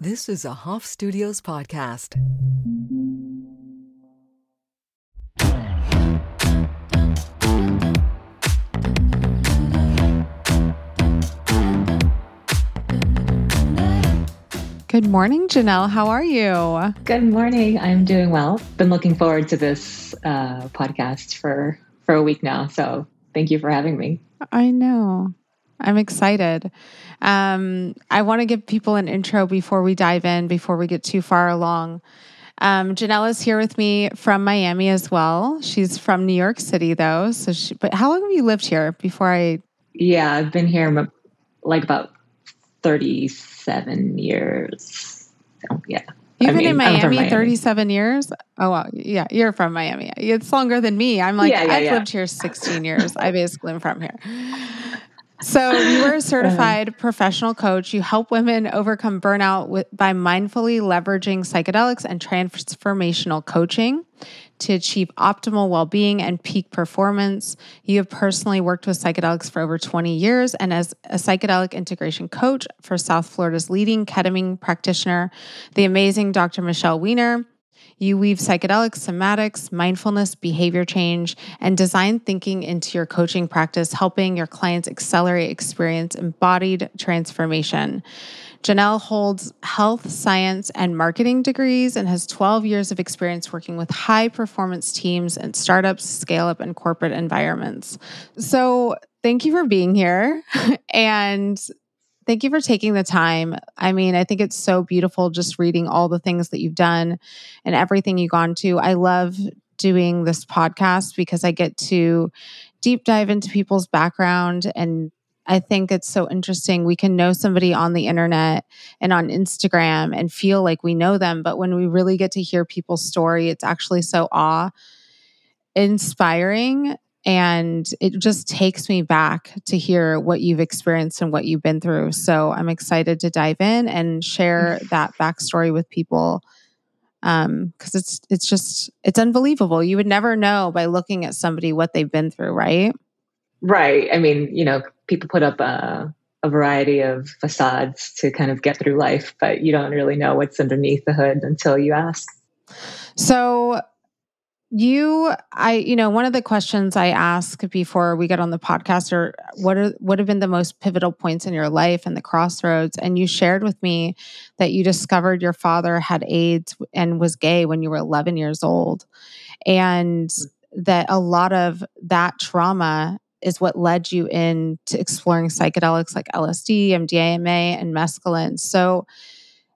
This is a Hoff Studios podcast. Good morning, Jenelle. How are you? Good morning. I'm doing well. Been looking forward to this uh, podcast for for a week now. So thank you for having me. I know. I'm excited. Um, I want to give people an intro before we dive in, before we get too far along. Um, Jenelle is here with me from Miami as well. She's from New York City, though. So, she, but how long have you lived here? Before I, yeah, I've been here like about 37 years. So, yeah. You've I been mean, in Miami, Miami, 37 years? Oh, wow. Yeah, you're from Miami. It's longer than me. I'm like, yeah, yeah, I've yeah. lived here 16 years. I basically am from here. So, you are a certified professional coach. You help women overcome burnout with, by mindfully leveraging psychedelics and transformational coaching to achieve optimal well being and peak performance. You have personally worked with psychedelics for over 20 years and as a psychedelic integration coach for South Florida's leading ketamine practitioner, the amazing Dr. Michelle Weiner. You weave psychedelics, somatics, mindfulness, behavior change, and design thinking into your coaching practice, helping your clients accelerate experience embodied transformation. Jenelle holds health science and marketing degrees and has 12 years of experience working with high performance teams and startups, scale up, and corporate environments. So, thank you for being here. and thank you for taking the time. I mean, I think it's so beautiful just reading all the things that you've done and everything you've gone to. I love doing this podcast because I get to deep dive into people's background and I think it's so interesting. We can know somebody on the internet and on Instagram and feel like we know them. But when we really get to hear people's story, it's actually so awe inspiring. And it just takes me back to hear what you've experienced and what you've been through. So I'm excited to dive in and share that backstory with people um because it's it's just it's unbelievable you would never know by looking at somebody what they've been through right right i mean you know people put up a, a variety of facades to kind of get through life, but you don't really know what's underneath the hood until you ask. So, you i you know one of the questions i ask before we get on the podcast are what are what have been the most pivotal points in your life and the crossroads and you shared with me that you discovered your father had aids and was gay when you were 11 years old and mm. that a lot of that trauma is what led you into exploring psychedelics like LSD, MDMA, and mescaline. So,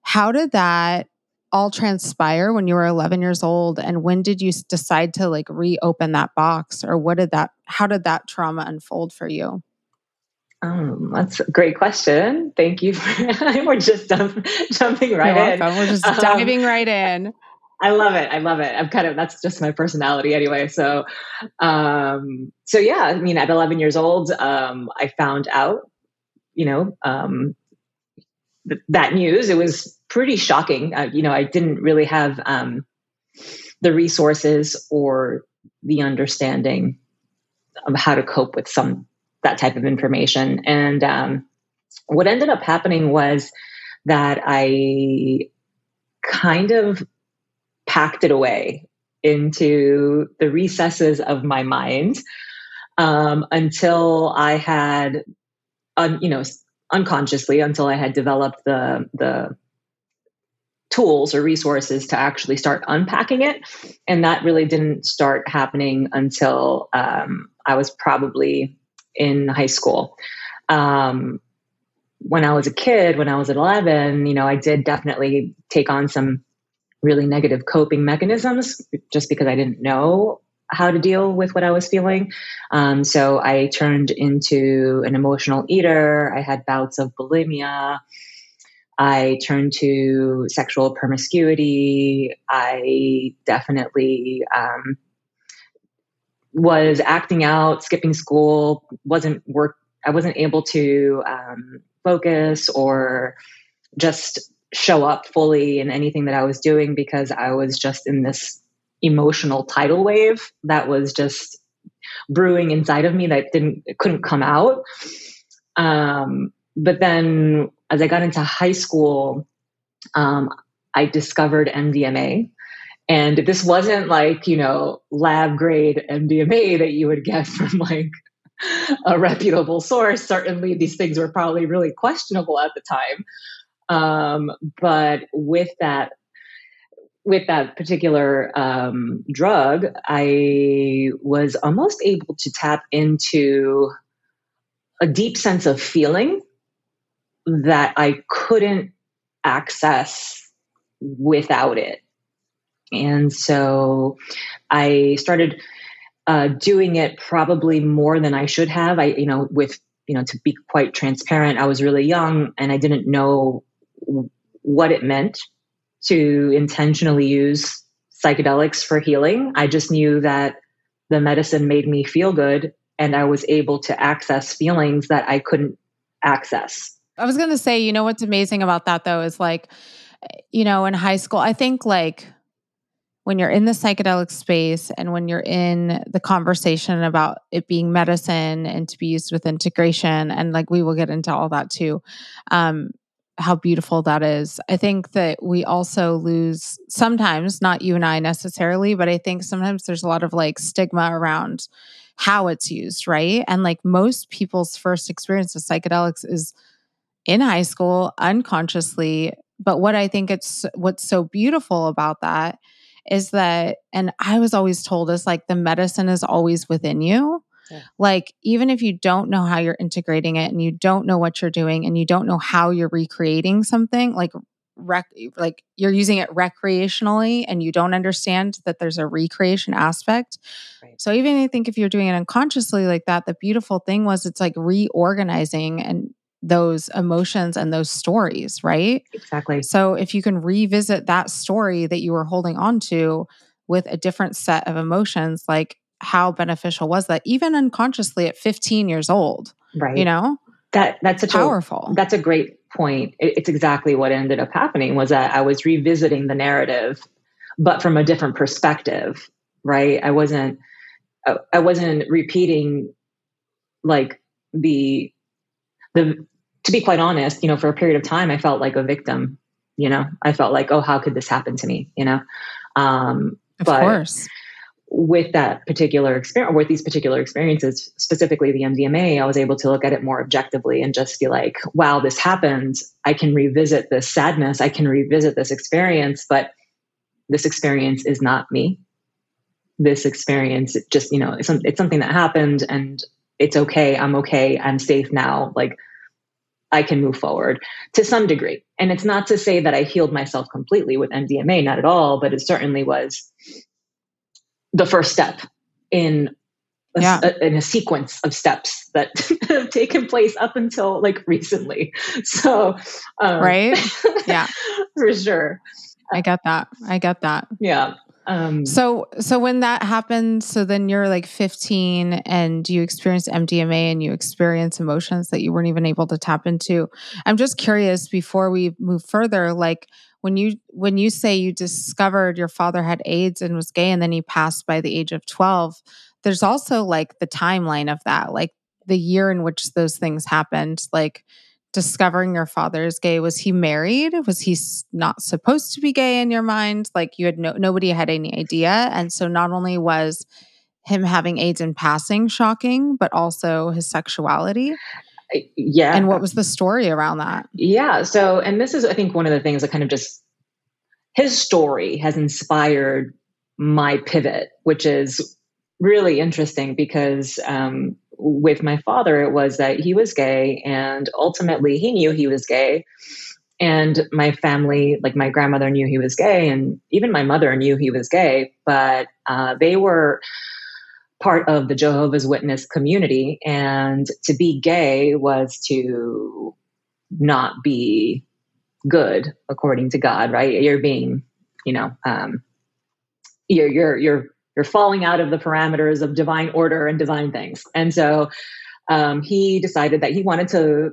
how did that all transpire when you were 11 years old and when did you decide to like reopen that box or what did that how did that trauma unfold for you um, that's a great question. Thank you. For, we're just jump, jumping right in. We're just diving um, right in. I love it. I love it. I'm kind of that's just my personality anyway. So, um, so yeah. I mean, at 11 years old, um, I found out, you know, um, th- that news. It was pretty shocking. Uh, you know, I didn't really have um, the resources or the understanding of how to cope with some that type of information. And um, what ended up happening was that I kind of packed it away into the recesses of my mind um, until I had, un, you know, unconsciously until I had developed the the tools or resources to actually start unpacking it, and that really didn't start happening until um, I was probably in high school. Um, when I was a kid, when I was at 11, you know, I did definitely take on some really negative coping mechanisms just because I didn't know how to deal with what I was feeling. Um, so I turned into an emotional eater. I had bouts of bulimia. I turned to sexual promiscuity. I definitely um, was acting out, skipping school, wasn't work. I wasn't able to um, focus or just show up fully in anything that I was doing because I was just in this emotional tidal wave that was just brewing inside of me that didn't couldn't come out. Um, but then as I got into high school, um, I discovered MDMA. And this wasn't like, you know, lab grade MDMA that you would get from like a reputable source. Certainly, these things were probably really questionable at the time. Um, but with that, with that particular um, drug, I was almost able to tap into a deep sense of feeling that I couldn't access without it. And so I started uh, doing it probably more than I should have. I, you know, with, you know, to be quite transparent, I was really young and I didn't know what it meant to intentionally use psychedelics for healing. I just knew that the medicine made me feel good and I was able to access feelings that I couldn't access. I was going to say, you know, what's amazing about that though is like, you know, in high school, I think like when you're in the psychedelic space and when you're in the conversation about it being medicine and to be used with integration, and like we will get into all that too, um, how beautiful that is. I think that we also lose sometimes, not you and I necessarily, but I think sometimes there's a lot of like stigma around how it's used, right? And like most people's first experience with psychedelics is in high school unconsciously but what i think it's what's so beautiful about that is that and i was always told is like the medicine is always within you yeah. like even if you don't know how you're integrating it and you don't know what you're doing and you don't know how you're recreating something like rec like you're using it recreationally and you don't understand that there's a recreation aspect right. so even i think if you're doing it unconsciously like that the beautiful thing was it's like reorganizing and those emotions and those stories, right? Exactly. So if you can revisit that story that you were holding on to with a different set of emotions, like how beneficial was that, even unconsciously at 15 years old? Right. You know? That that's such powerful. A, that's a great point. It, it's exactly what ended up happening was that I was revisiting the narrative, but from a different perspective, right? I wasn't I wasn't repeating like the the to be quite honest, you know, for a period of time, I felt like a victim. You know, I felt like, oh, how could this happen to me? You know, um, of but course. With that particular experience, with these particular experiences, specifically the MDMA, I was able to look at it more objectively and just be like, wow, this happened. I can revisit this sadness. I can revisit this experience, but this experience is not me. This experience, just, you know, it's, it's something that happened and it's okay. I'm okay. I'm safe now. Like, I can move forward to some degree. And it's not to say that I healed myself completely with MDMA, not at all, but it certainly was the first step in a, yeah. a, in a sequence of steps that have taken place up until like recently. So, um, right? Yeah, for sure. I get that. I get that. Yeah. Um, so so when that happens, so then you're like 15 and you experience MDMA and you experience emotions that you weren't even able to tap into. I'm just curious before we move further, like when you when you say you discovered your father had AIDS and was gay and then he passed by the age of 12, there's also like the timeline of that, like the year in which those things happened, like discovering your father is gay. Was he married? Was he not supposed to be gay in your mind? Like you had no nobody had any idea. And so not only was him having aids in passing shocking but also his sexuality yeah. And what was the story around that? Yeah. So and this is i think one of the things that kind of just his story has inspired my pivot which is really interesting because um, with my father, it was that he was gay and ultimately he knew he was gay. And my family, like my grandmother knew he was gay, and even my mother knew he was gay, but uh, they were part of the Jehovah's Witness community. And to be gay was to not be good according to God, right? You're being, you know, um, you're you're you're you're falling out of the parameters of divine order and divine things. And so um, he decided that he wanted to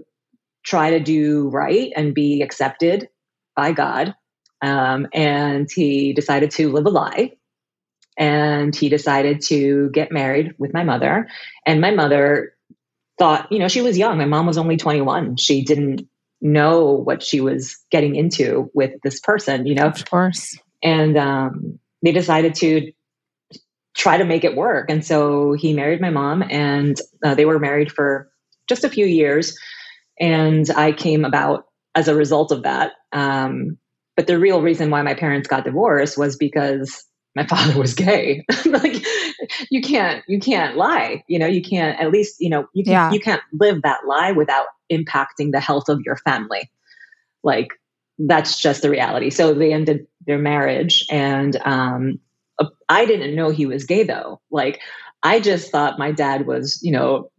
try to do right and be accepted by God. Um, and he decided to live a lie. And he decided to get married with my mother. And my mother thought, you know, she was young. My mom was only 21. She didn't know what she was getting into with this person, you know? Of course. And um, they decided to try to make it work. And so he married my mom, and uh, they were married for just a few years. And I came about as a result of that. Um, but the real reason why my parents got divorced was because my father was gay. like you can't you can't lie. You know, you can't at least, you know, you can yeah. you can't live that lie without impacting the health of your family. Like that's just the reality. So they ended their marriage and um I didn't know he was gay though. Like I just thought my dad was, you know,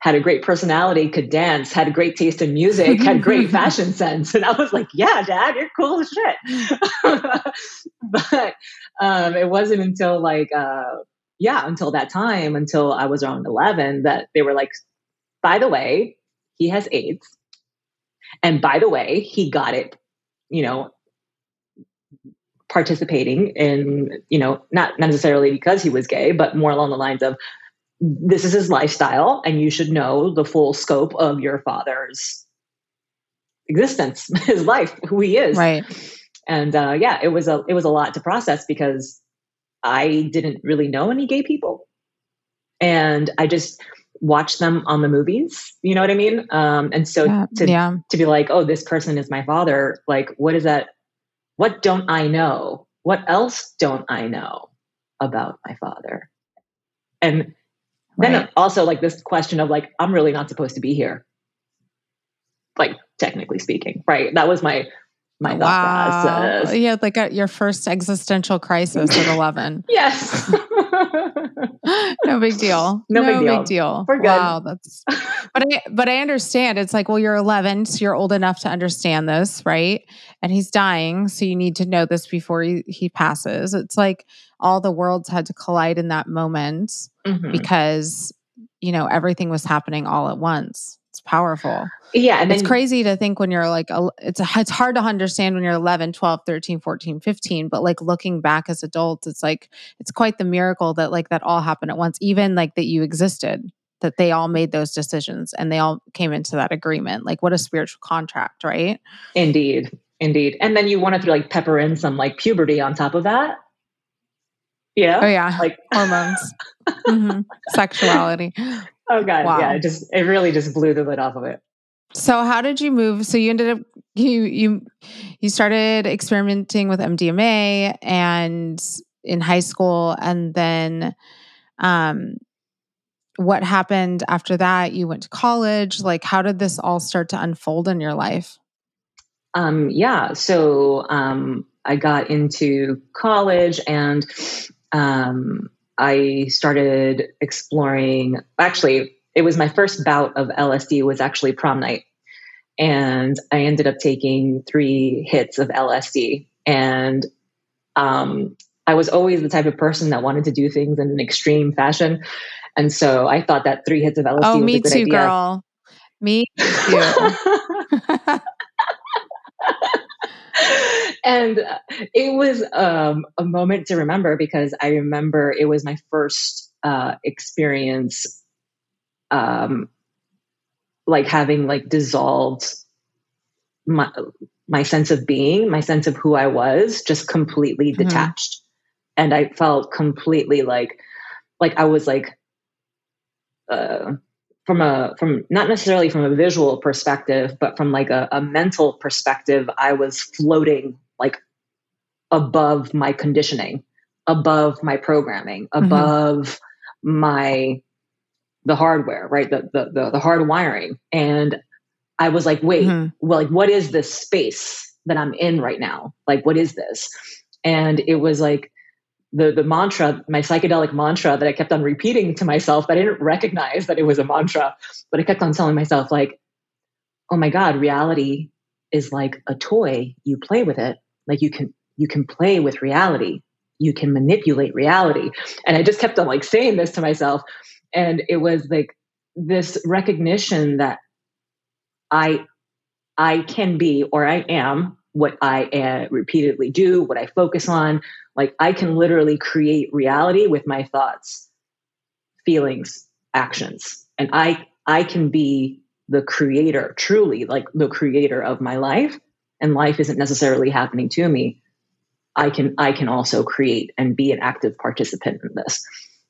had a great personality, could dance, had a great taste in music, had great fashion sense. And I was like, yeah, dad, you're cool as shit. but um, it wasn't until like, uh, yeah, until that time, until I was around 11, that they were like, by the way, he has AIDS. And by the way, he got it, you know, participating in, you know, not necessarily because he was gay, but more along the lines of this is his lifestyle and you should know the full scope of your father's existence, his life, who he is. Right. And uh, yeah, it was a it was a lot to process because I didn't really know any gay people. And I just watched them on the movies. You know what I mean? Um, and so yeah, to yeah. to be like, oh, this person is my father. Like, what is that? What don't I know? What else don't I know about my father? And right. then also like this question of like, I'm really not supposed to be here. Like technically speaking, right? That was my my wow. process. Yeah, like a, your first existential crisis at 11. yes. no big deal. No, no big, deal. big deal. We're good. Wow, that's. But I but I understand. It's like, well, you're 11, so you're old enough to understand this, right? And he's dying, so you need to know this before he, he passes. It's like all the worlds had to collide in that moment mm-hmm. because you know everything was happening all at once. It's powerful. Yeah. And it's crazy to think when you're like, it's, it's hard to understand when you're 11, 12, 13, 14, 15, but like looking back as adults, it's like, it's quite the miracle that like that all happened at once, even like that you existed, that they all made those decisions and they all came into that agreement. Like what a spiritual contract, right? Indeed. Indeed. And then you wanted to like pepper in some like puberty on top of that. Yeah. Oh yeah. Like hormones, mm-hmm. sexuality. Oh god, wow. yeah, it just it really just blew the lid off of it. So how did you move? So you ended up you you you started experimenting with MDMA and in high school and then um what happened after that? You went to college. Like how did this all start to unfold in your life? Um yeah, so um I got into college and um I started exploring. Actually, it was my first bout of LSD. Was actually prom night, and I ended up taking three hits of LSD. And um, I was always the type of person that wanted to do things in an extreme fashion, and so I thought that three hits of LSD. Oh, me too, idea. girl. Me too. and it was um, a moment to remember because I remember it was my first uh, experience, um, like having like dissolved my my sense of being, my sense of who I was, just completely mm-hmm. detached, and I felt completely like like I was like. Uh, from a from not necessarily from a visual perspective but from like a, a mental perspective i was floating like above my conditioning above my programming mm-hmm. above mm-hmm. my the hardware right the, the the the hard wiring and i was like wait mm-hmm. well like what is this space that i'm in right now like what is this and it was like the the mantra, my psychedelic mantra that I kept on repeating to myself, but I didn't recognize that it was a mantra, but I kept on telling myself like, "Oh my god, reality is like a toy. You play with it. Like you can you can play with reality. You can manipulate reality." And I just kept on like saying this to myself, and it was like this recognition that I I can be or I am what I uh, repeatedly do, what I focus on. Like I can literally create reality with my thoughts, feelings, actions. And I I can be the creator, truly like the creator of my life, and life isn't necessarily happening to me, I can I can also create and be an active participant in this.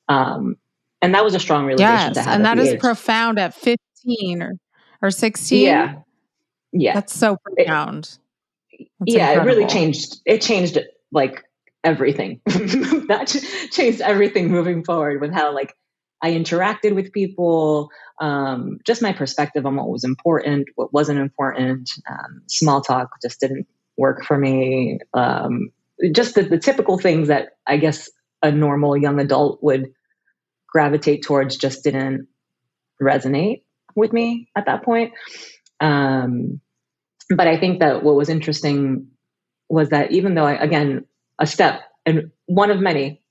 Um, and that was a strong realization yes, and that is age. profound at 15 or, or 16 yeah. Yeah. That's so profound. It, yeah incredible. it really changed it changed like everything. That changed everything moving forward with how like i interacted with people um, just my perspective on what was important what wasn't important. Um, small talk just didn't work for me. Um, just the, the typical things that i guess a normal young adult would gravitate towards just didn't resonate with me at that point. Um, but I think that what was interesting was that even though I, again, a step and one of many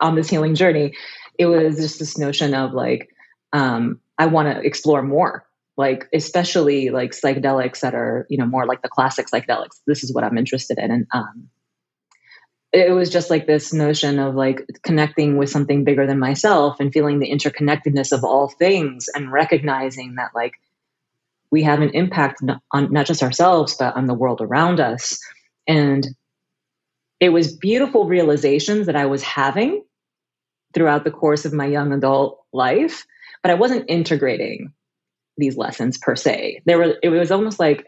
on this healing journey, it was just this notion of like, um, I want to explore more, like especially like psychedelics that are, you know, more like the classic psychedelics. This is what I'm interested in. And um, it was just like this notion of like connecting with something bigger than myself and feeling the interconnectedness of all things and recognizing that like we have an impact on not just ourselves but on the world around us. And it was beautiful realizations that i was having throughout the course of my young adult life but i wasn't integrating these lessons per se. There were it was almost like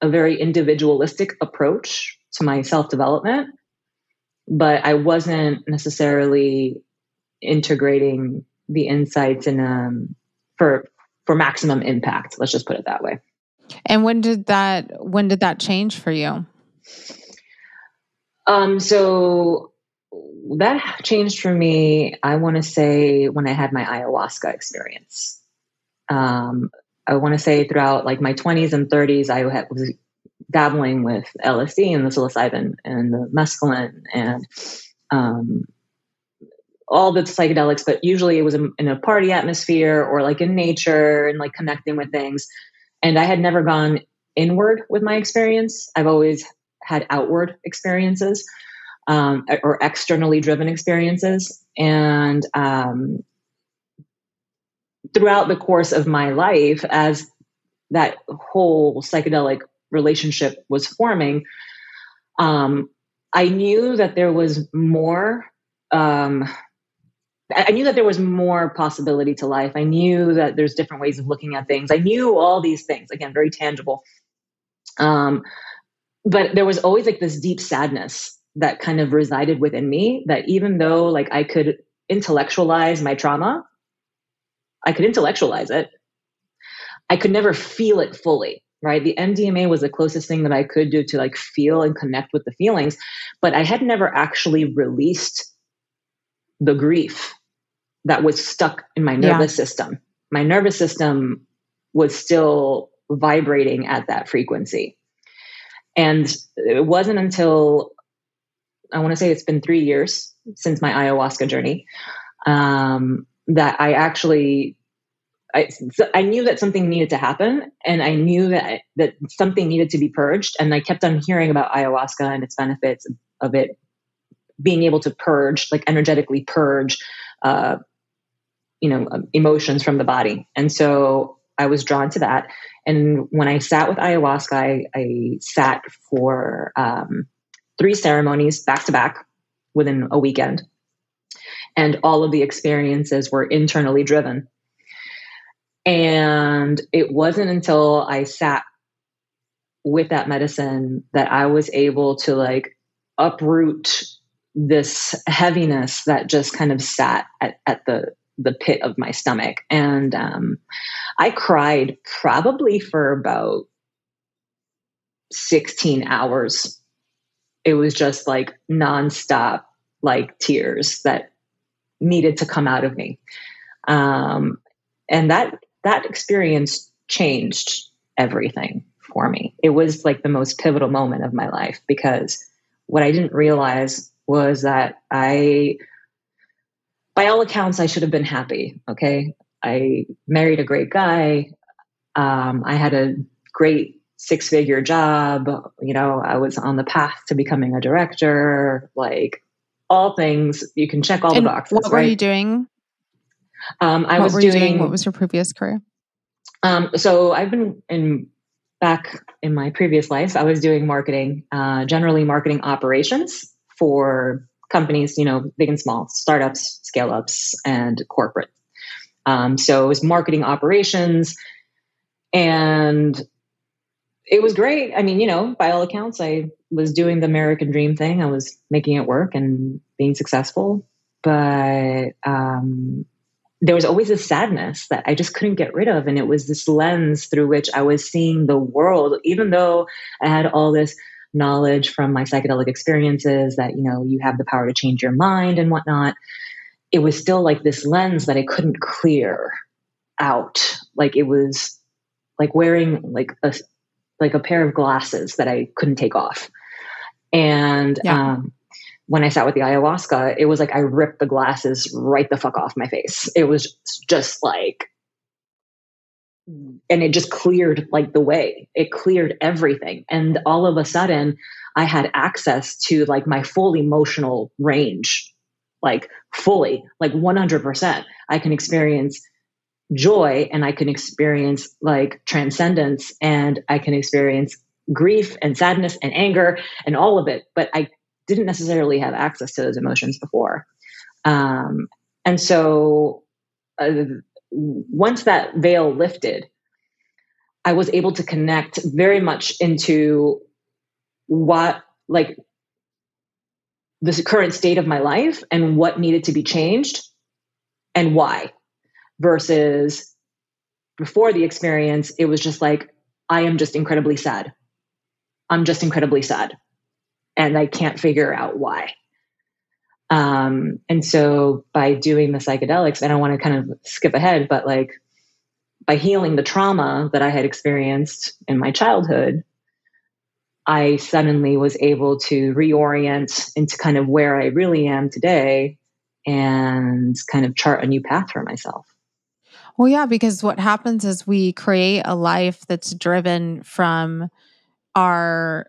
a very individualistic approach to my self development but I wasn't necessarily integrating the insights in um, for for maximum impact. Let's just put it that way. And when did that when did that change for you? Um, so that changed for me. I want to say when I had my ayahuasca experience. Um, I want to say throughout like my 20s and 30s, I had, was dabbling with LSD and the psilocybin and the mescaline and um, all the psychedelics, but usually it was in a party atmosphere or like in nature and like connecting with things. And I had never gone inward with my experience. I've always had outward experiences um, or externally driven experiences. And um, throughout the course of my life, as that whole psychedelic relationship was forming, um, I knew that there was more. Um, I knew that there was more possibility to life. I knew that there's different ways of looking at things. I knew all these things again, very tangible. Um, but there was always like this deep sadness that kind of resided within me. That even though like I could intellectualize my trauma, I could intellectualize it. I could never feel it fully right? The MDMA was the closest thing that I could do to like feel and connect with the feelings, but I had never actually released the grief that was stuck in my nervous yeah. system. My nervous system was still vibrating at that frequency. And it wasn't until I want to say it's been three years since my ayahuasca journey um, that I actually I, I knew that something needed to happen and I knew that that something needed to be purged and I kept on hearing about ayahuasca and its benefits of it being able to purge like energetically purge uh, you know um, emotions from the body. And so I was drawn to that. And when I sat with ayahuasca I, I sat for um, three ceremonies back to back within a weekend. And all of the experiences were internally driven and it wasn't until I sat with that medicine that I was able to like uproot this heaviness that just kind of sat at, at the the pit of my stomach. And um, I cried probably for about 16 hours. It was just like nonstop, like tears that needed to come out of me. Um, and that that experience changed everything for me. It was like the most pivotal moment of my life because what I didn't realize was that I, by all accounts, I should have been happy. Okay. I married a great guy. Um, I had a great six figure job. You know, I was on the path to becoming a director, like all things you can check all and the boxes. What were right? you doing Um, I what was doing, doing, What was your previous career? Um, so I've been in back in my previous life, I was doing marketing, uh, generally marketing operations for companies, you know, big and small, startups, scale ups, and corporate. Um, so it was marketing operations, and it was great. I mean, you know, by all accounts, I was doing the American dream thing. I was making it work and being successful, but um, there was always a sadness that I just couldn't get rid of. And it was this lens through which I was seeing the world, even though I had all this knowledge from my psychedelic experiences that, you know, you have the power to change your mind and whatnot. It was still like this lens that I couldn't clear out. Like it was like wearing like a like a pair of glasses that I couldn't take off. And yeah. um, when I sat with the ayahuasca, it was like I ripped the glasses right the fuck off my face. It was just like, and it just cleared like the way. It cleared everything. And all of a sudden, I had access to like my full emotional range, like fully, like 100%. I can experience joy and I can experience like transcendence and I can experience grief and sadness and anger and all of it. But I didn't necessarily have access to those emotions before. Um, and so uh, once that veil lifted, I was able to connect very much into what, like, the current state of my life and what needed to be changed and why versus before the experience, it was just like, I am just incredibly sad. I'm just incredibly sad and I can't figure out why. Um, and so by doing the psychedelics, I don't want to kind of skip ahead, but like by healing the trauma that I had experienced in my childhood, I suddenly was able to reorient into kind of where I really am today and kind of chart a new path for myself. Well, yeah, because what happens is we create a life that's driven from our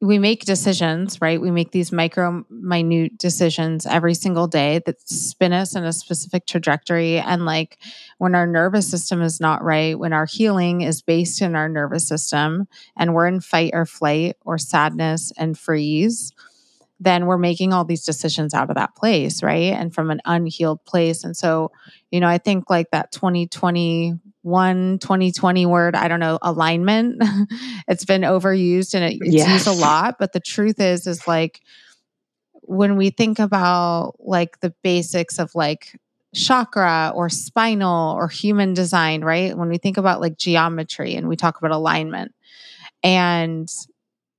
we make decisions, right? We make these micro, minute decisions every single day that spin us in a specific trajectory. And like when our nervous system is not right, when our healing is based in our nervous system and we're in fight or flight or sadness and freeze, then we're making all these decisions out of that place, right? And from an unhealed place. And so, you know, I think like that 2021, 2020 word, I don't know, alignment, it's been overused and it's yes. used a lot. But the truth is, is like when we think about like the basics of like chakra or spinal or human design, right? When we think about like geometry and we talk about alignment and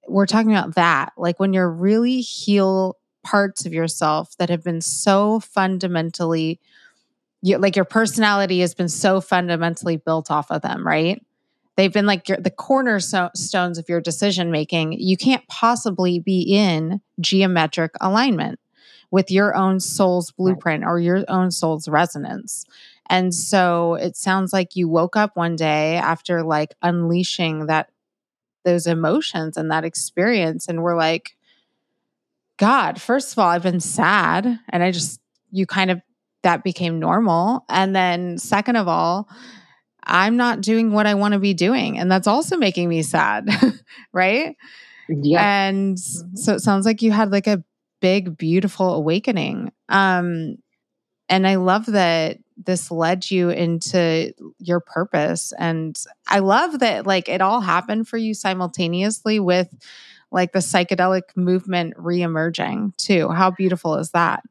we're talking about that. Like when you're really heal parts of yourself that have been so fundamentally you, like your personality has been so fundamentally built off of them, right? They've been like your, the cornerstones of your decision making. You can't possibly be in geometric alignment with your own soul's blueprint or your own soul's resonance. And so it sounds like you woke up one day after like unleashing that those emotions and that experience and we're like god first of all i've been sad and i just you kind of that became normal. And then second of all i'm not doing what i want to be doing and that's also making me sad right? Yeah. And mm-hmm. so it sounds like you had like a big beautiful awakening. Um and i love that this led you into your purpose. And i love that like it all happened for you simultaneously with like the psychedelic movement reemerging too. How beautiful is that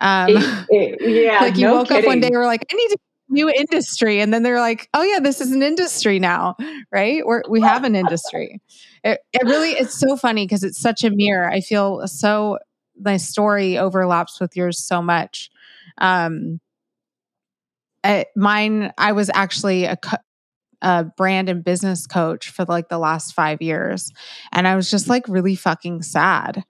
um it, it, yeah like you no woke kidding. up one day and were like i need to new industry and then they're like oh yeah this is an industry now right? We're, we have an industry. It, it really it's so funny because it's such a mirror. I feel so my story overlaps with yours so much. Um I, mine, I was actually a, a brand and business coach for like the last five years. And I was just like really fucking sad.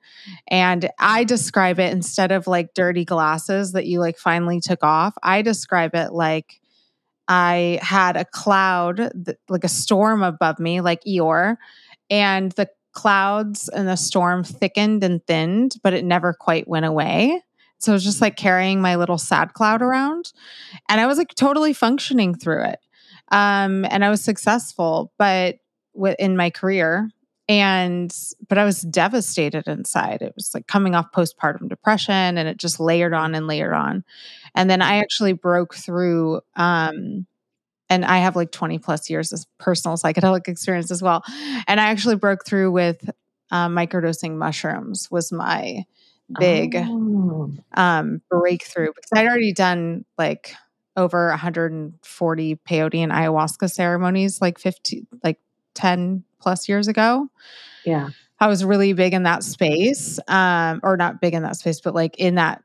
And I describe it instead of like dirty glasses that you like finally took off, I describe it like I had a cloud, like a storm above me, like Eeyore, and the clouds and the storm thickened and thinned, but it never quite went away. So I was just like carrying my little sad cloud around and I was like totally functioning through it. Um, and I was successful, but in my career. And, but I was devastated inside. It was like coming off postpartum depression and it just layered on and layered on. And then I actually broke through, um, and I have like 20 plus years of personal psychedelic experience as well. And I actually broke through with uh, microdosing mushrooms was my big oh. um, breakthrough because I'd already done like over 140 peyote and ayahuasca ceremonies like 50 like 10 plus years ago. Yeah. I was really big in that space um or not big in that space but like in that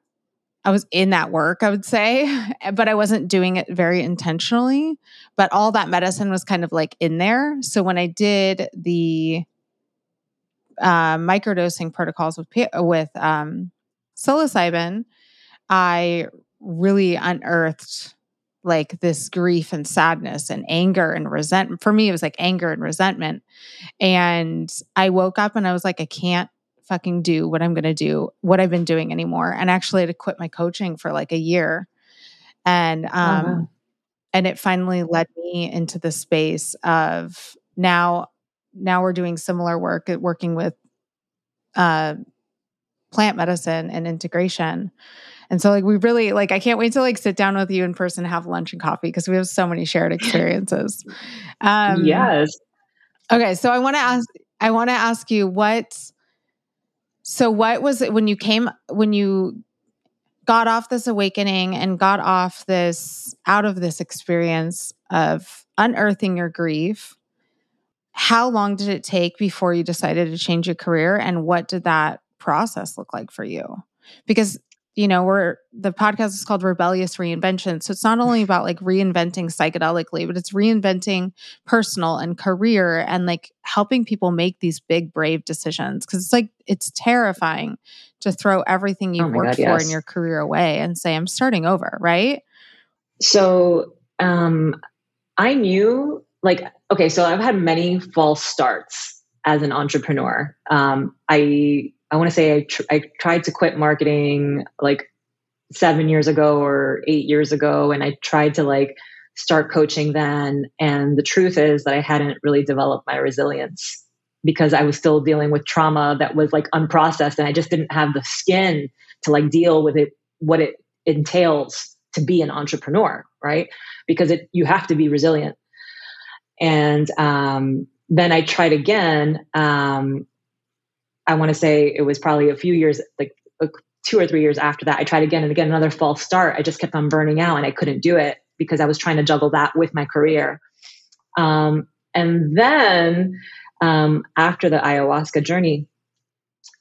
I was in that work, I would say, but I wasn't doing it very intentionally. But all that medicine was kind of like in there. So when I did the uh, microdosing protocols with with um, psilocybin, I really unearthed like this grief and sadness and anger and resentment. For me, it was like anger and resentment. And I woke up and I was like, I can't fucking do what I'm going to do, what I've been doing anymore. And actually, I had to quit my coaching for like a year. And, oh, um, oh, wow. and it finally led me into the space of now, now we're doing similar work at working with, uh, plant medicine and integration. And so like we really like I can't wait to like sit down with you in person have lunch and coffee because we have so many shared experiences. Um Yes. Okay, so I want to ask I want to ask you what so what was it when you came when you got off this awakening and got off this out of this experience of unearthing your grief? How long did it take before you decided to change your career and what did that process look like for you? Because you know, we're the podcast is called Rebellious Reinvention. So it's not only about like reinventing psychedelically, but it's reinventing personal and career and like helping people make these big, brave decisions. Cause it's like, it's terrifying to throw everything you've oh worked God, for in your career away and say, I'm starting over, right? So um, I knew, like, okay, so I've had many false starts as an entrepreneur. Um, I I want to say I, tr- I tried to quit marketing like seven years ago or eight years ago, and I tried to like start coaching then. And the truth is that I hadn't really developed my resilience because I was still dealing with trauma that was like unprocessed, and I just didn't have the skin to like deal with it, what it entails to be an entrepreneur, right? Because it you have to be resilient. And um, then I tried again um, I want to say it was probably a few years, like two or three years after that. I tried again and again, another false start. I just kept on burning out and I couldn't do it because I was trying to juggle that with my career. Um, and then um, after the ayahuasca journey,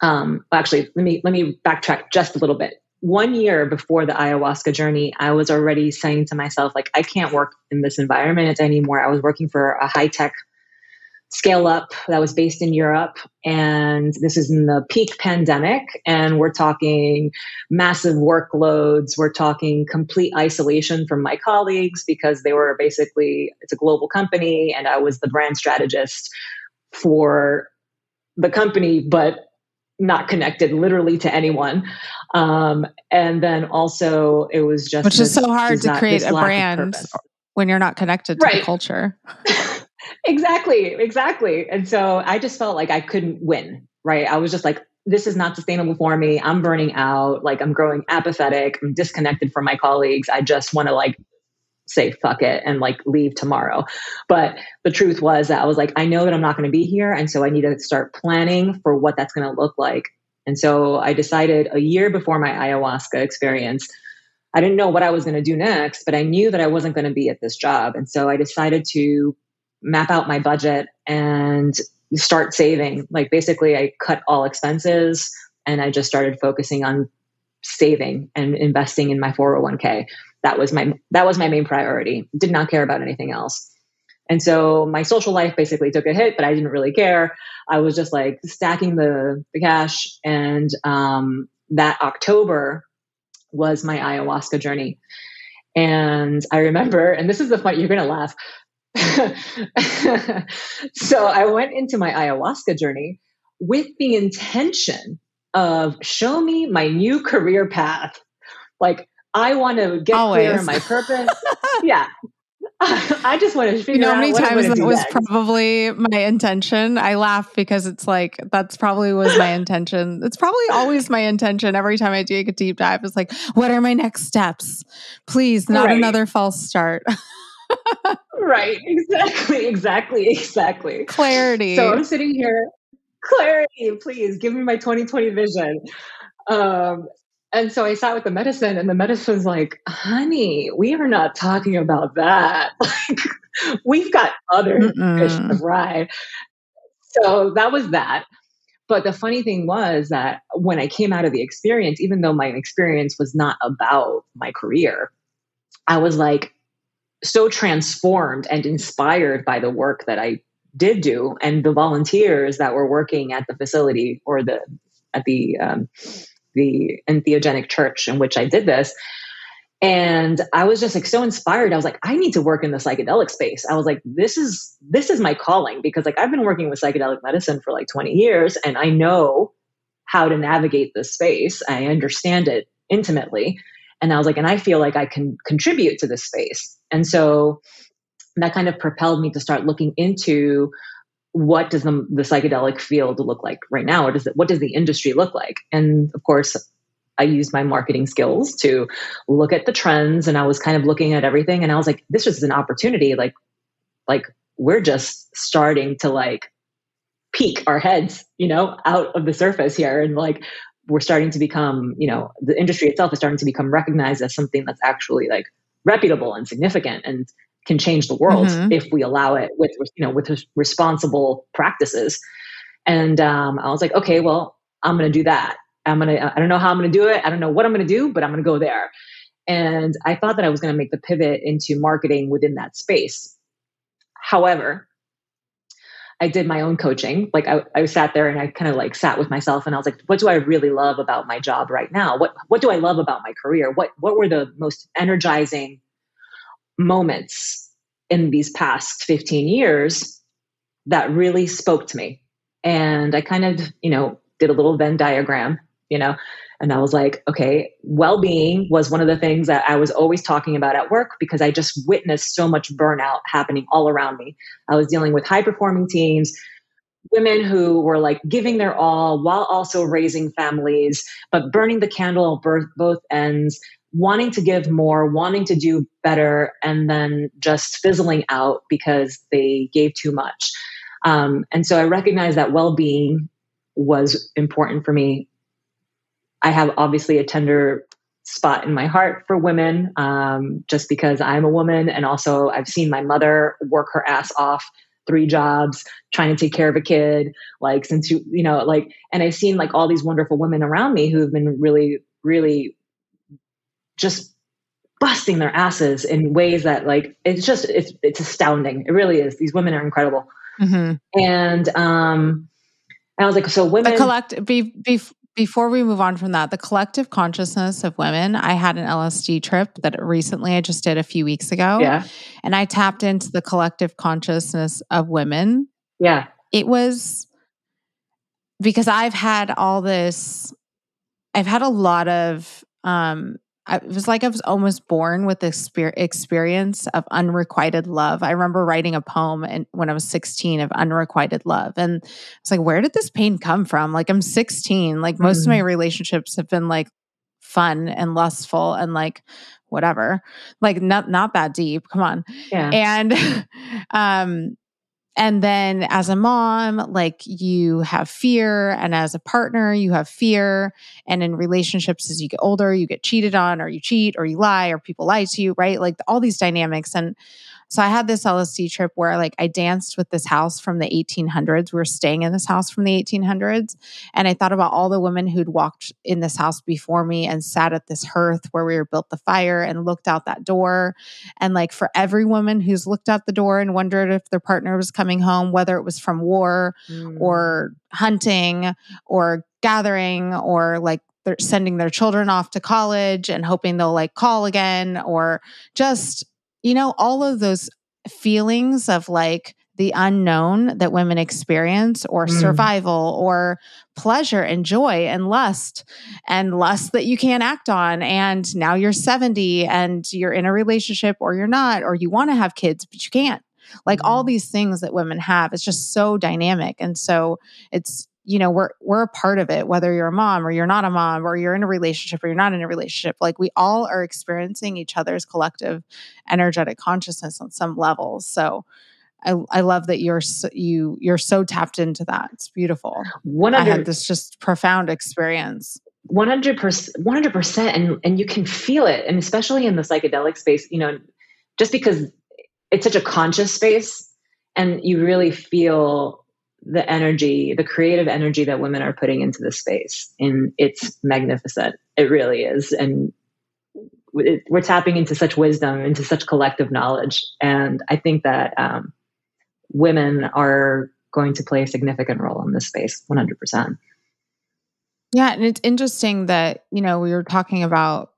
um, actually, let me let me backtrack just a little bit. One year before the ayahuasca journey, I was already saying to myself, like, I can't work in this environment anymore. I was working for a high tech scale up that was based in Europe. And this is in the peak pandemic. And we're talking massive workloads. We're talking complete isolation from my colleagues because they were basically, it's a global company. And I was the brand strategist for the company, but not connected literally to anyone. Um, and then also it was just, which is so hard to create a brand when you're not connected to right. the culture. exactly, exactly. And so I just felt like I couldn't win, right? I was just like, this is not sustainable for me. I'm burning out. Like I'm growing apathetic. I'm disconnected from my colleagues. I just want to like say fuck it and like leave tomorrow. But the truth was that I was like, I know that I'm not going to be here. And so I need to start planning for what that's going to look like. And so I decided a year before my ayahuasca experience, I didn't know what I was going to do next, but I knew that I wasn't going to be at this job. And so I decided to map out my budget and start saving. Like basically, I cut all expenses and I just started focusing on saving and investing in my 401k. That was my that was my main priority. Did not care about anything else. And so my social life basically took a hit, but I didn't really care. I was just like stacking the, the cash. And um, that October was my ayahuasca journey. And I remember, and this is the point you're going to laugh. so I went into my ayahuasca journey with the intention of show me my new career path. Like I want to get Always. clear on my purpose. yeah. I just want to figure you know how many times that was next. probably my intention. I laugh because it's like that's probably was my intention. It's probably always my intention every time I do a deep dive. It's like, what are my next steps? Please, not right. another false start. Right. Exactly. Exactly. Exactly. Clarity. So I'm sitting here. Clarity, please give me my 2020 vision. Um, and so I sat with the medicine, and the medicine's like, honey, we are not talking about that. Like, we've got other Mm-mm. fish to fry. So that was that. But the funny thing was that when I came out of the experience, even though my experience was not about my career, I was like so transformed and inspired by the work that I did do and the volunteers that were working at the facility or the at the um, the entheogenic church in which I did this. And I was just like so inspired. I was like, I need to work in the psychedelic space. I was like, this is this is my calling because like I've been working with psychedelic medicine for like 20 years and I know how to navigate this space. I understand it intimately. And I was like, and I feel like I can contribute to this space. And so that kind of propelled me to start looking into what does the, the psychedelic field look like right now? What does it, what does the industry look like? And of course, I used my marketing skills to look at the trends and I was kind of looking at everything and I was like, this is an opportunity. Like, like we're just starting to like peek our heads, you know, out of the surface here. And like, we're starting to become, you know, the industry itself is starting to become recognized as something that's actually like reputable and significant. And can change the world mm-hmm. if we allow it with you know with responsible practices and um, i was like okay well i'm going to do that i'm going to i don't know how i'm going to do it i don't know what i'm going to do but i'm going to go there and i thought that i was going to make the pivot into marketing within that space however I did my own coaching. Like I, I sat there and I kind of like sat with myself and I was like, what do I really love about my job right now? What what do I love about my career? What what were the most energizing moments in these past 15 years that really spoke to me. And I kind of, you know, did a little Venn diagram, you know, and I was like, okay, well being was one of the things that I was always talking about at work because I just witnessed so much burnout happening all around me. I was dealing with high performing teams, women who were like giving their all while also raising families, but burning the candle at both ends, wanting to give more, wanting to do better, and then just fizzling out because they gave too much. Um, and so I recognized that well being was important for me. I have obviously a tender spot in my heart for women um, just because I'm a woman. And also, I've seen my mother work her ass off three jobs trying to take care of a kid like since you you know like and i've seen like all these wonderful women around me who've been really really just busting their asses in ways that like it's just it's it's astounding. It really is. These women are incredible. Mm-hmm. And um I was like, so women collect be, be, before we move on from that, the collective consciousness of women. I had an LSD trip that recently I just did a few weeks ago. Yeah. And I tapped into the collective consciousness of women. Yeah. It was because I've had all this, I've had a lot of um it was like I was almost born with this experience of unrequited love. I remember writing a poem and when I was 16 of unrequited love. And it's like, where did this pain come from? Like I'm 16. Like most mm-hmm. of my mm-hmm. relationships have been like fun and lustful and like whatever. Like not not that deep. Come on. Yeah. And um and then as a mom, like you have fear. And as a partner, you have fear. And in relationships, as you get older, you get cheated on, or you cheat, or you lie, or people lie to you, right? Like all these dynamics. And so I had this LSD trip where like I danced with this house from the 1800s. We were staying in this house from the 1800s. And I thought about all the women who'd walked in this house before me and sat at this hearth where we were built the fire and looked out that door. And like for every woman who's looked out the door and wondered if their partner was coming home, whether it was from war mm. or hunting or gathering or like they're sending their children off to college and hoping they'll like call again or just you know, all of those feelings of like the unknown that women experience or mm. survival or pleasure and joy and lust and lust that you can't act on and now you're 70 and you're in a relationship or you're not or you want to have kids but you can't like all mm-hmm. these things that women have it's just so dynamic and so it's you know we're we're a part of it whether you're a mom or you're not a mom or you're in a relationship or you're not in a relationship like we all are experiencing each other's collective energetic consciousness on some levels so I, I love that you're so, you you're so tapped into that. It's beautiful. One I had this just profound experience. One hundred percent, one hundred percent, and and you can feel it, and especially in the psychedelic space. You know, just because it's such a conscious space, and you really feel the energy, the creative energy that women are putting into the space, and it's magnificent. It really is, and we're tapping into such wisdom, into such collective knowledge, and I think that um, women are going to play a significant role in this space 100%. Yeah, and it's interesting that, you know, we were talking about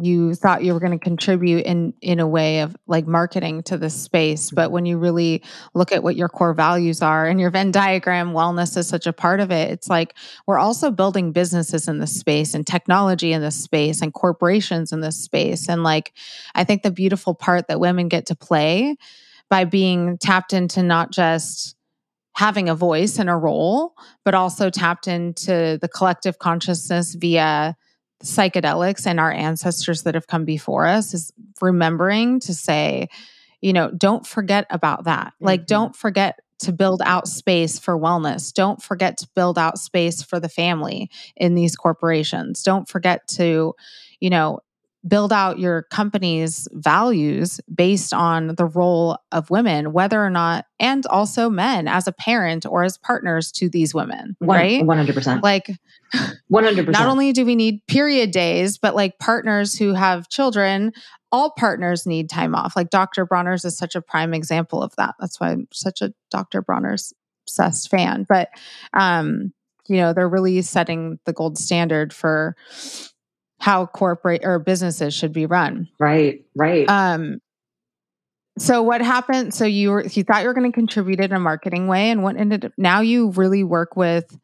you thought you were going to contribute in in a way of like marketing to this space but when you really look at what your core values are and your venn diagram wellness is such a part of it it's like we're also building businesses in this space and technology in this space and corporations in this space and like i think the beautiful part that women get to play by being tapped into not just having a voice and a role, but also tapped into the collective consciousness via psychedelics and our ancestors that have come before us is remembering to say, you know, don't forget about that. Mm-hmm. Like, don't forget to build out space for wellness. Don't forget to build out space for the family in these corporations. Don't forget to, you know, build out your company's values based on the role of women, whether or not, and also men as a parent or as partners to these women, One, right? 100%. Like, 100%. Not only do we need period days, but like partners who have children, all partners need time off. Like Dr. Bronner's is such a prime example of that. That's why I'm such a Dr. Bronner's obsessed fan. But, um, you know, they're really setting the gold standard for how corporate or businesses should be run. Right, right. Um, so what happened? So you were you thought you were going to contribute in a marketing way, and what ended up now you really work with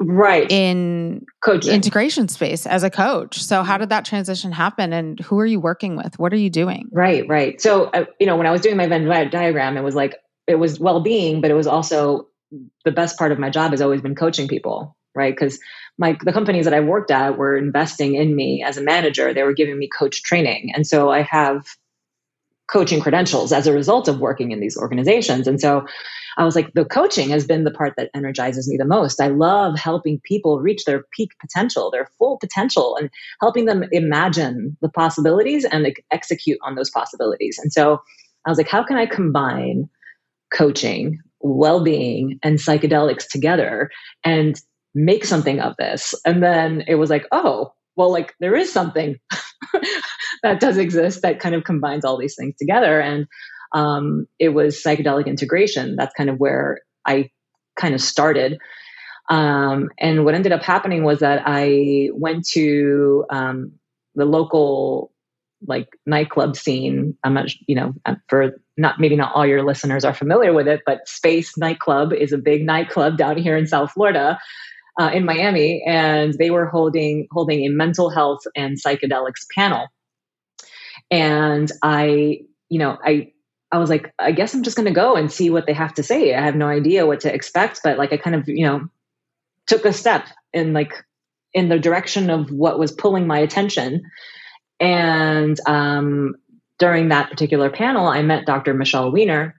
right in coaching integration space as a coach. So how did that transition happen, and who are you working with? What are you doing? Right, right. So uh, you know when I was doing my Venn diagram, it was like it was well being, but it was also the best part of my job has always been coaching people, right? Because my the companies that I worked at were investing in me as a manager. They were giving me coach training, and so I have coaching credentials as a result of working in these organizations. And so I was like, the coaching has been the part that energizes me the most. I love helping people reach their peak potential, their full potential, and helping them imagine the possibilities and like, execute on those possibilities. And so I was like, how can I combine coaching, well being, and psychedelics together and make something of this. And then it was like, oh, well, like there is something that does exist that kind of combines all these things together. And um, it was psychedelic integration. That's kind of where I kind of started. Um, and what ended up happening was that I went to um, the local like nightclub scene. I'm not, you know, for not maybe not all your listeners are familiar with it, but Space Nightclub is a big nightclub down here in South Florida uh, in Miami, and they were holding holding a mental health and psychedelics panel. And I, you know, I I was like, I guess I'm just going to go and see what they have to say. I have no idea what to expect, but like I kind of, you know, took a step in like in the direction of what was pulling my attention. And um, during that particular panel, I met Dr. Michelle Weiner,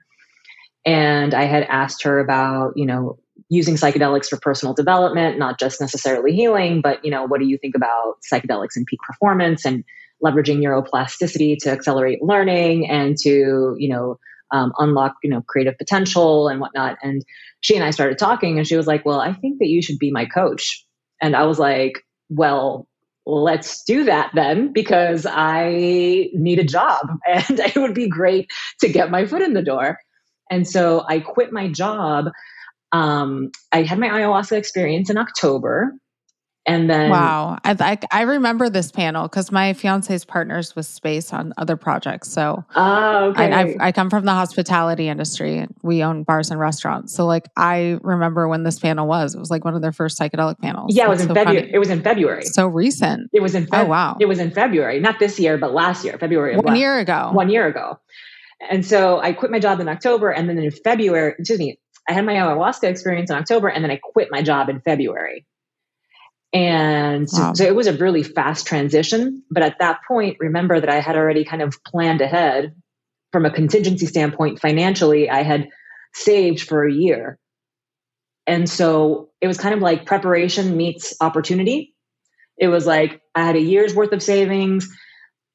and I had asked her about, you know, using psychedelics for personal development, not just necessarily healing, but you know, what do you think about psychedelics and peak performance and leveraging neuroplasticity to accelerate learning and to, you know, um, unlock, you know, creative potential and whatnot. And she and I started talking and she was like, well, I think that you should be my coach. And I was like, well, let's do that then because I need a job and it would be great to get my foot in the door. And so I quit my job um, I had my ayahuasca experience in October. And then wow, I I, I remember this panel because my fiance's partners with space on other projects. So oh, okay. I, I, I come from the hospitality industry. We own bars and restaurants. So like I remember when this panel was. It was like one of their first psychedelic panels. Yeah, it was That's in so February. It was in February. So recent. It was in. Fe- oh wow. It was in February, not this year, but last year, February. One year ago. One year ago. And so I quit my job in October, and then in February, excuse me, I had my ayahuasca experience in October, and then I quit my job in February. And wow. so, so, it was a really fast transition. But at that point, remember that I had already kind of planned ahead from a contingency standpoint financially. I had saved for a year. And so it was kind of like preparation meets opportunity. It was like I had a year's worth of savings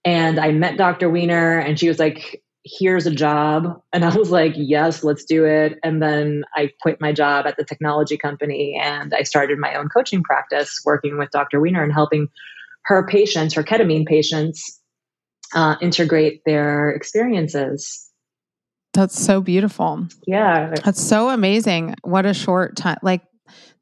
and I met Dr. Weiner and she was like, here's a job. And I was like, yes, let's do it. And then I quit my job at the technology company and I started my own coaching practice working with Dr. Weiner and helping her patients, her ketamine patients, uh, integrate their experiences. That's so beautiful. Yeah. That's so amazing. What a short time. Like,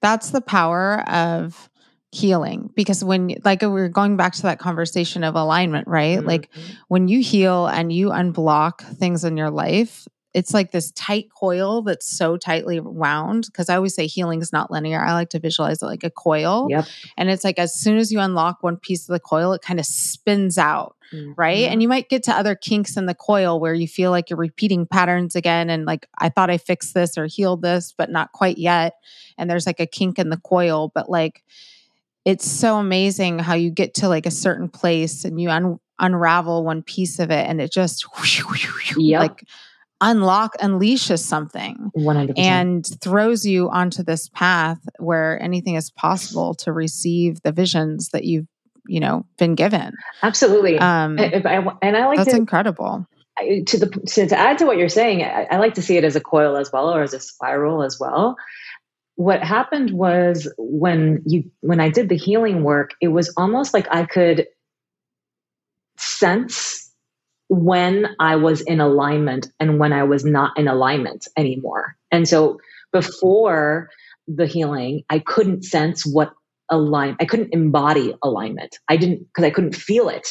that's the power of healing. Because when like we're going back to that conversation of alignment right? Mm-hmm. like when you heal and you unblock things in your life it's like this tight coil that's so tightly wound. Because i always say healing is not linear. I like to visualize it like a coil. Yep. and it's like as soon as you unlock one piece of the coil it kind of spins out mm-hmm. right and you might get to other kinks in the coil where you feel like you're repeating patterns again and like i thought i fixed this or healed this but not quite yet. And there's like a kink in the coil but like it's so amazing how you get to like a certain place and you un- unravel one piece of it and it just yep. like unlock unleashes something 100%. and throws you onto this path where anything is possible to receive the visions that you've you know been given absolutely um and, I, and I like that's to, incredible to the to, to add to what you're saying I, I like to see it as a coil as well or as a spiral as well what happened was when you when I did the healing work, it was almost like I could sense when I was in alignment and when I was not in alignment anymore. And so before the healing, I couldn't sense what align I couldn't embody alignment. I didn't because I couldn't feel it.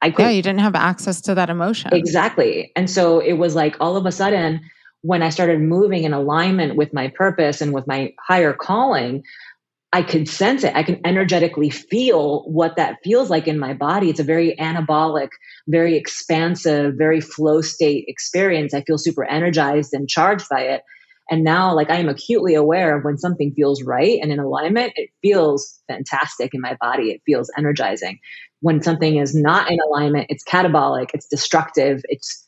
I couldn't, yeah, you didn't have access to that emotion. Exactly. And so it was like all of a sudden when I started moving in alignment with my purpose and with my higher calling, I could sense it. I can energetically feel what that feels like in my body. It's a very anabolic, very expansive, very flow state experience. I feel super energized and charged by it. And now, like, I am acutely aware of when something feels right and in alignment, it feels fantastic in my body. It feels energizing. When something is not in alignment, it's catabolic, it's destructive, it's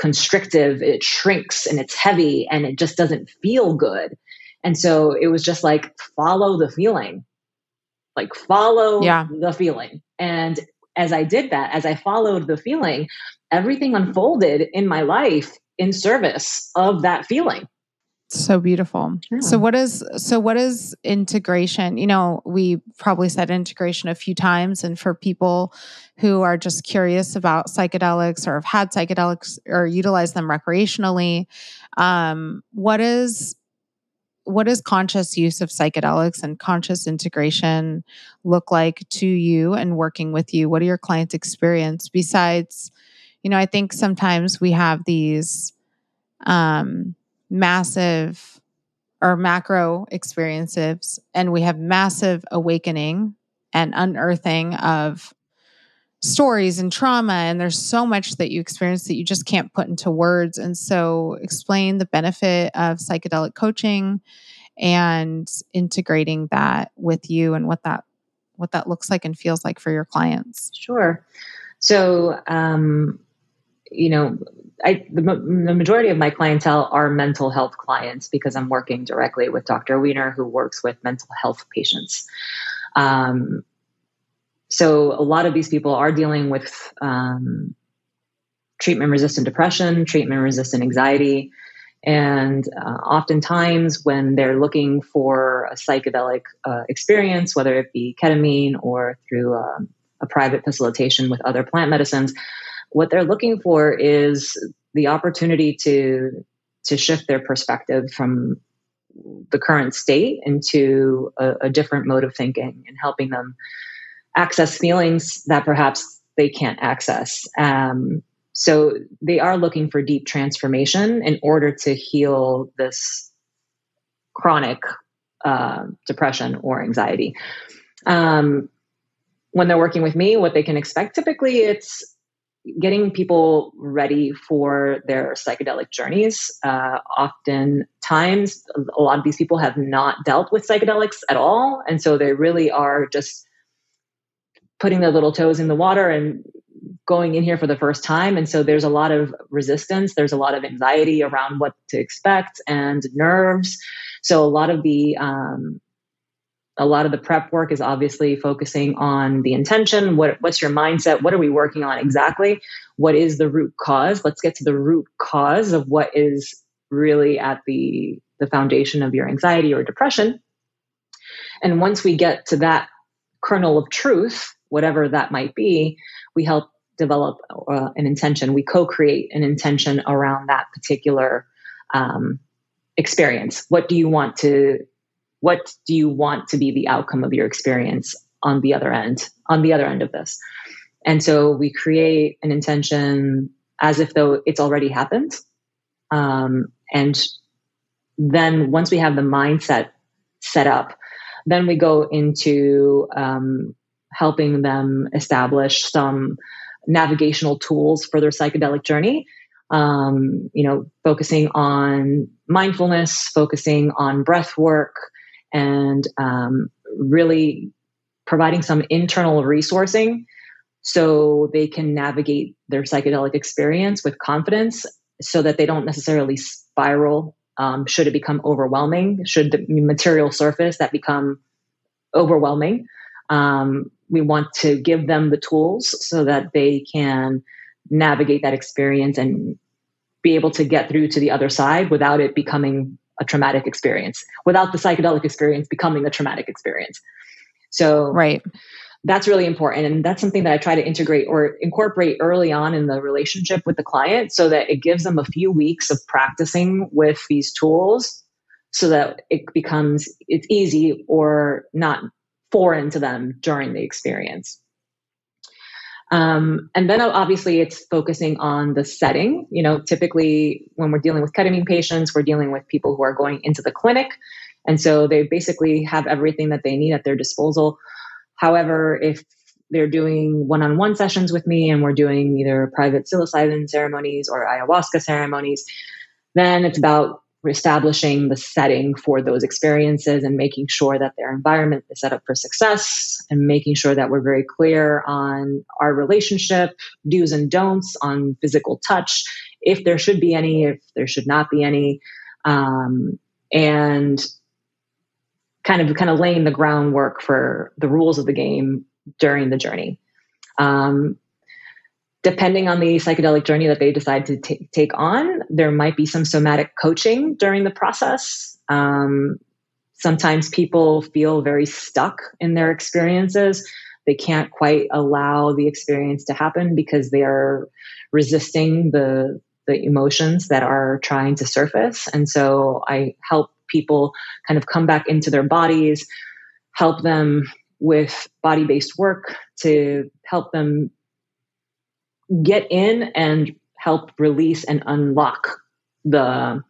constrictive, it shrinks and it's heavy and it just doesn't feel good. And so it was just like, follow the feeling, like follow yeah. the feeling. And as I did that, as I followed the feeling, everything unfolded in my life in service of that feeling. So beautiful. Yeah. So what is so what is integration? You know, we probably said integration a few times and for people who are just curious about psychedelics or have had psychedelics or utilize them recreationally, um, what is what does conscious use of psychedelics and conscious integration look like to you and working with you? What are your clients' experience besides, you know, I think sometimes we have these um massive or macro experiences and we have massive awakening and unearthing of stories and trauma and there's so much that you experience that you just can't put into words. And so explain the benefit of psychedelic coaching and integrating that with you and what that what that looks like and feels like for your clients. Sure. So um you know, I, the, the, majority of my clientele are mental health clients because I'm working directly with Dr. Weiner, who works with mental health patients. Um, so a lot of these people are dealing with um, treatment resistant depression, treatment resistant anxiety. And uh, oftentimes, when they're looking for a psychedelic uh, experience, whether it be ketamine or through um, a private facilitation with other plant medicines, what they're looking for is the opportunity to to shift their perspective from the current state into a, a different mode of thinking and helping them access feelings that perhaps they can't access. Um, so they are looking for deep transformation in order to heal this chronic uh, depression or anxiety. Um, when they're working with me, what they can expect typically it's getting people ready for their psychedelic journeys. Uh, oftentimes, a lot of these people have not dealt with psychedelics at all, and so they really are just putting their little toes in the water and going in here for the first time. And so there's a lot of resistance, there's a lot of anxiety around what to expect and nerves. So a lot of the um, a lot of the prep work is obviously focusing on the intention. What, what's your mindset? What are we working on exactly? What is the root cause? Let's get to the root cause of what is really at the, the foundation of your anxiety or depression. And once we get to that kernel of truth, whatever that might be, we help develop uh, an intention. We co create an intention around that particular um, experience. What do you want to what do you want to be the outcome of your experience on the other end on the other end of this? And so we create an intention as if though it's already happened. Um, and then once we have the mindset set up then we go into um, helping them establish some navigational tools for their psychedelic journey. Um, you know focusing on mindfulness focusing on breath work and um, really providing some internal resourcing so they can navigate their psychedelic experience with confidence so that they don't necessarily spiral um, should it become overwhelming should the material surface that become overwhelming. Um, we want to give them the tools so that they can navigate that experience and be able to get through to the other side without it becoming a traumatic experience without the psychedelic experience becoming a traumatic experience. So, right. That's really important. And that's something that I try to integrate or incorporate early on in the relationship with the client so that it gives them a few weeks of practicing with these tools so that it becomes it's easy or not foreign to them during the experience. Um, and then obviously it's focusing on the setting. You know, typically when we're dealing with ketamine patients, we're dealing with people who are going into the clinic. And so they basically have everything that they need at their disposal. However, if they're doing one on one sessions with me and we're doing either private psilocybin ceremonies or ayahuasca ceremonies, then it's about establishing the setting for those experiences and making sure that their environment is set up for success and making sure that we're very clear on our relationship, do's and don'ts on physical touch, if there should be any, if there should not be any, um, and kind of kind of laying the groundwork for the rules of the game during the journey. Um, depending on the psychedelic journey that they decide to t- take on, there might be some somatic coaching during the process. Um, sometimes people feel very stuck in their experiences. They can't quite allow the experience to happen because they are resisting the the emotions that are trying to surface. And so I help people kind of come back into their bodies, help them with body based work to help them get in and help release and unlock the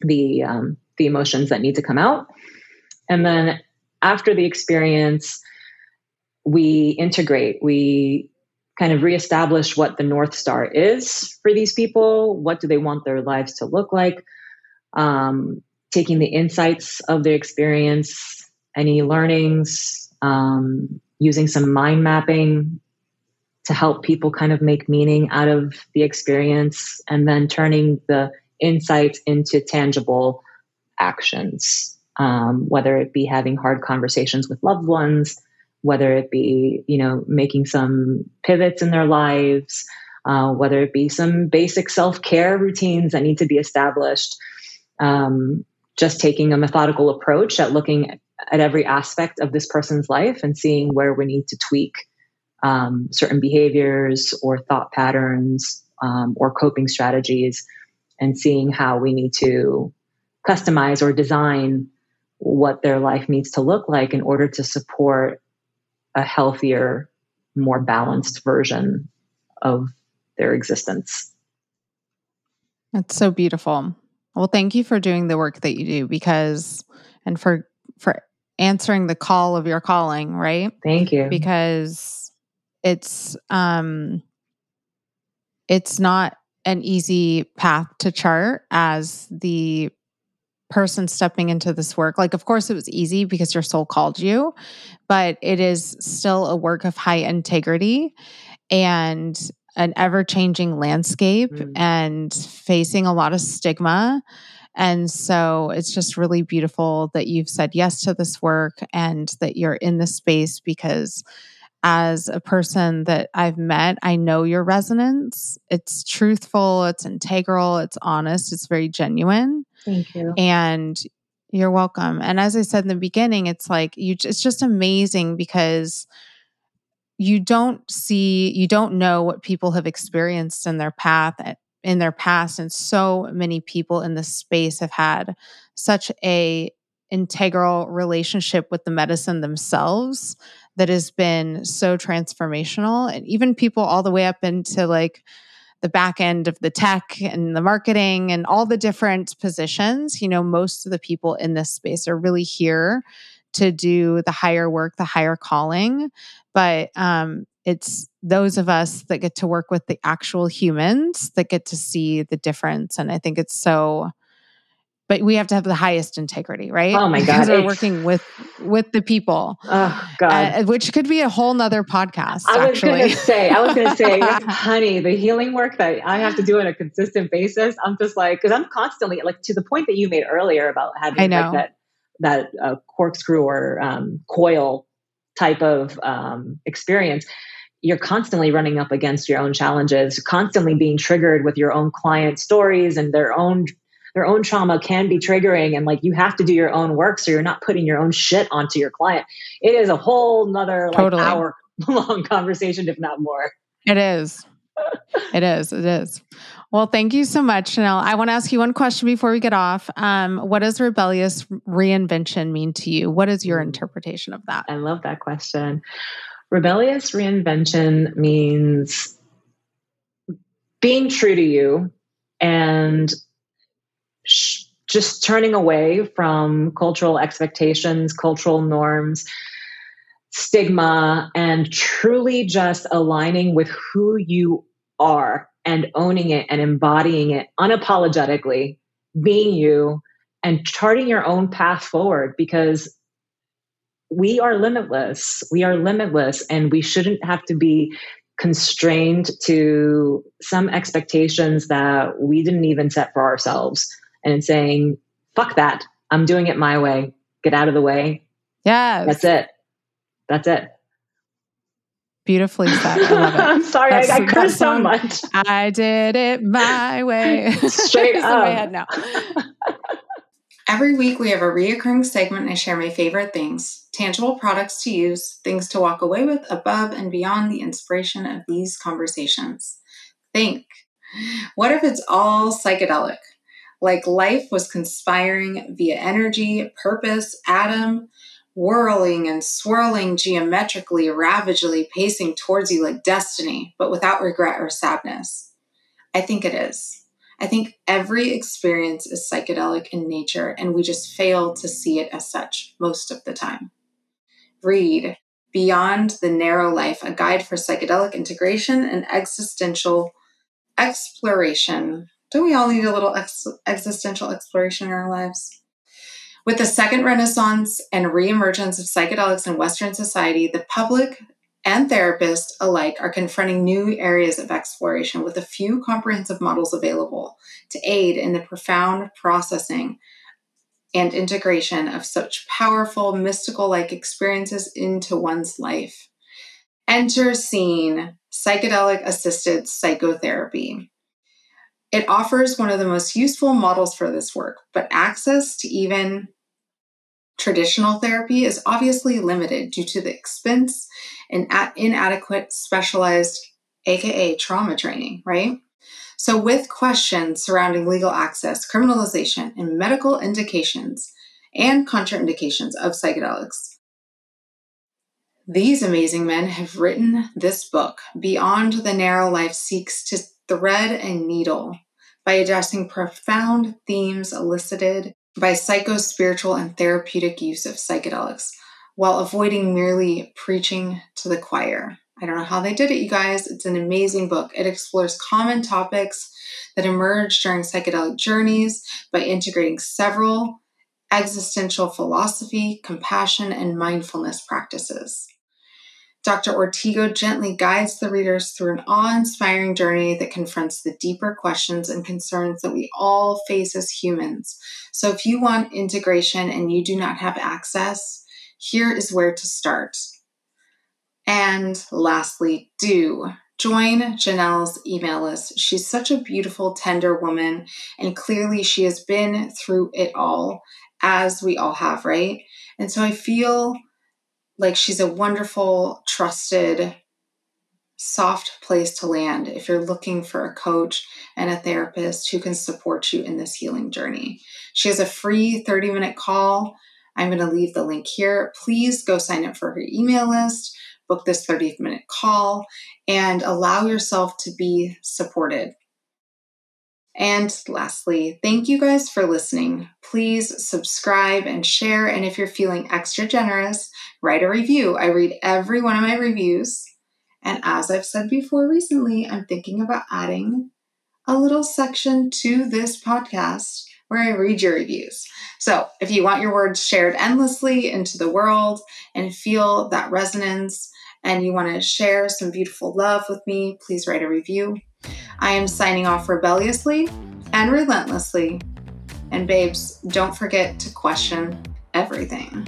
the um, the emotions that need to come out. And then after the experience we integrate. We kind of reestablish what the north star is for these people. What do they want their lives to look like? Um, taking the insights of the experience any learnings um, using some mind mapping to help people kind of make meaning out of the experience and then turning the insights into tangible actions um, whether it be having hard conversations with loved ones whether it be you know making some pivots in their lives uh, whether it be some basic self-care routines that need to be established um, just taking a methodical approach at looking at every aspect of this person's life and seeing where we need to tweak um, certain behaviors or thought patterns um, or coping strategies and seeing how we need to customize or design what their life needs to look like in order to support a healthier, more balanced version of their existence. That's so beautiful. Well, thank you for doing the work that you do because and for for answering the call of your calling, right? Thank you. Because it's um it's not an easy path to chart as the person stepping into this work. Like, of course, it was easy because your soul called you, but it is still a work of high integrity and an ever changing landscape mm. and facing a lot of stigma. And so it's just really beautiful that you've said yes to this work and that you're in this space because as a person that I've met, I know your resonance. It's truthful, it's integral, it's honest, it's very genuine. Thank you. And you're welcome. And as I said in the beginning, it's like you it's just amazing because you don't see you don't know what people have experienced in their path eh, in their past and so many people in this space have had such a integral relationship with the medicine themselves that has been so transformational. And even people all the way up into like the back end of the tech and the marketing and all the different positions you know most of the people in this space are really here to do the higher work the higher calling. But um, it's those of us that get to work with the actual humans that get to see the difference. And i think it's so but we have to have the highest integrity, right? Oh my god, because we're working with with the people. Oh god, uh, which could be a whole nother podcast. I was going to say, I was going to say, honey, the healing work that I have to do on a consistent basis. I'm just like, because I'm constantly like to the point that you made earlier about having I know. Like that that uh, corkscrew or um, coil type of um, experience you're constantly running up against your own challenges, constantly being triggered with your own client stories and their own their own trauma can be triggering and like you have to do your own work so you're not putting your own shit onto your client. It is a whole nother like totally. hour long conversation if not more. It is. It is. It is. Well thank you so much Jenelle. I want to ask you one question before we get off. Um, what does rebellious reinvention mean to you? What is your interpretation of that? I love that question. Rebellious reinvention means being true to you and just turning away from cultural expectations, cultural norms, stigma, and truly just aligning with who you are and owning it and embodying it unapologetically, being you and charting your own path forward because we are limitless. We are limitless, and we shouldn't have to be constrained to some expectations that we didn't even set for ourselves and saying, fuck that. I'm doing it my way. Get out of the way. Yeah. That's it. That's it. Beautifully said. I love it. I'm sorry, That's, I, I cursed so much. I did it my way. Straight up. my head now. Every week, we have a reoccurring segment. I share my favorite things tangible products to use, things to walk away with above and beyond the inspiration of these conversations. Think what if it's all psychedelic? Like life was conspiring via energy, purpose, atom, whirling and swirling geometrically, ravagely pacing towards you like destiny, but without regret or sadness. I think it is. I think every experience is psychedelic in nature, and we just fail to see it as such most of the time. Read Beyond the Narrow Life, a guide for psychedelic integration and existential exploration don't we all need a little ex- existential exploration in our lives? With the second renaissance and reemergence of psychedelics in Western society, the public and therapists alike are confronting new areas of exploration with a few comprehensive models available to aid in the profound processing and integration of such powerful mystical like experiences into one's life. Enter scene psychedelic assisted psychotherapy. It offers one of the most useful models for this work, but access to even traditional therapy is obviously limited due to the expense and inadequate specialized, aka trauma training, right? So, with questions surrounding legal access, criminalization, and medical indications and contraindications of psychedelics, these amazing men have written this book, Beyond the Narrow Life Seeks to Thread a Needle, by addressing profound themes elicited by psycho-spiritual and therapeutic use of psychedelics while avoiding merely preaching to the choir. I don't know how they did it, you guys. It's an amazing book. It explores common topics that emerge during psychedelic journeys by integrating several existential philosophy, compassion, and mindfulness practices. Dr. Ortigo gently guides the readers through an awe inspiring journey that confronts the deeper questions and concerns that we all face as humans. So, if you want integration and you do not have access, here is where to start. And lastly, do join Jenelle's email list. She's such a beautiful, tender woman, and clearly she has been through it all, as we all have, right? And so I feel like she's a wonderful, trusted, soft place to land if you're looking for a coach and a therapist who can support you in this healing journey. She has a free 30 minute call. I'm going to leave the link here. Please go sign up for her email list, book this 30 minute call, and allow yourself to be supported. And lastly, thank you guys for listening. Please subscribe and share. And if you're feeling extra generous, write a review. I read every one of my reviews. And as I've said before recently, I'm thinking about adding a little section to this podcast where I read your reviews. So if you want your words shared endlessly into the world and feel that resonance, and you want to share some beautiful love with me, please write a review. I am signing off rebelliously and relentlessly. And babes, don't forget to question everything.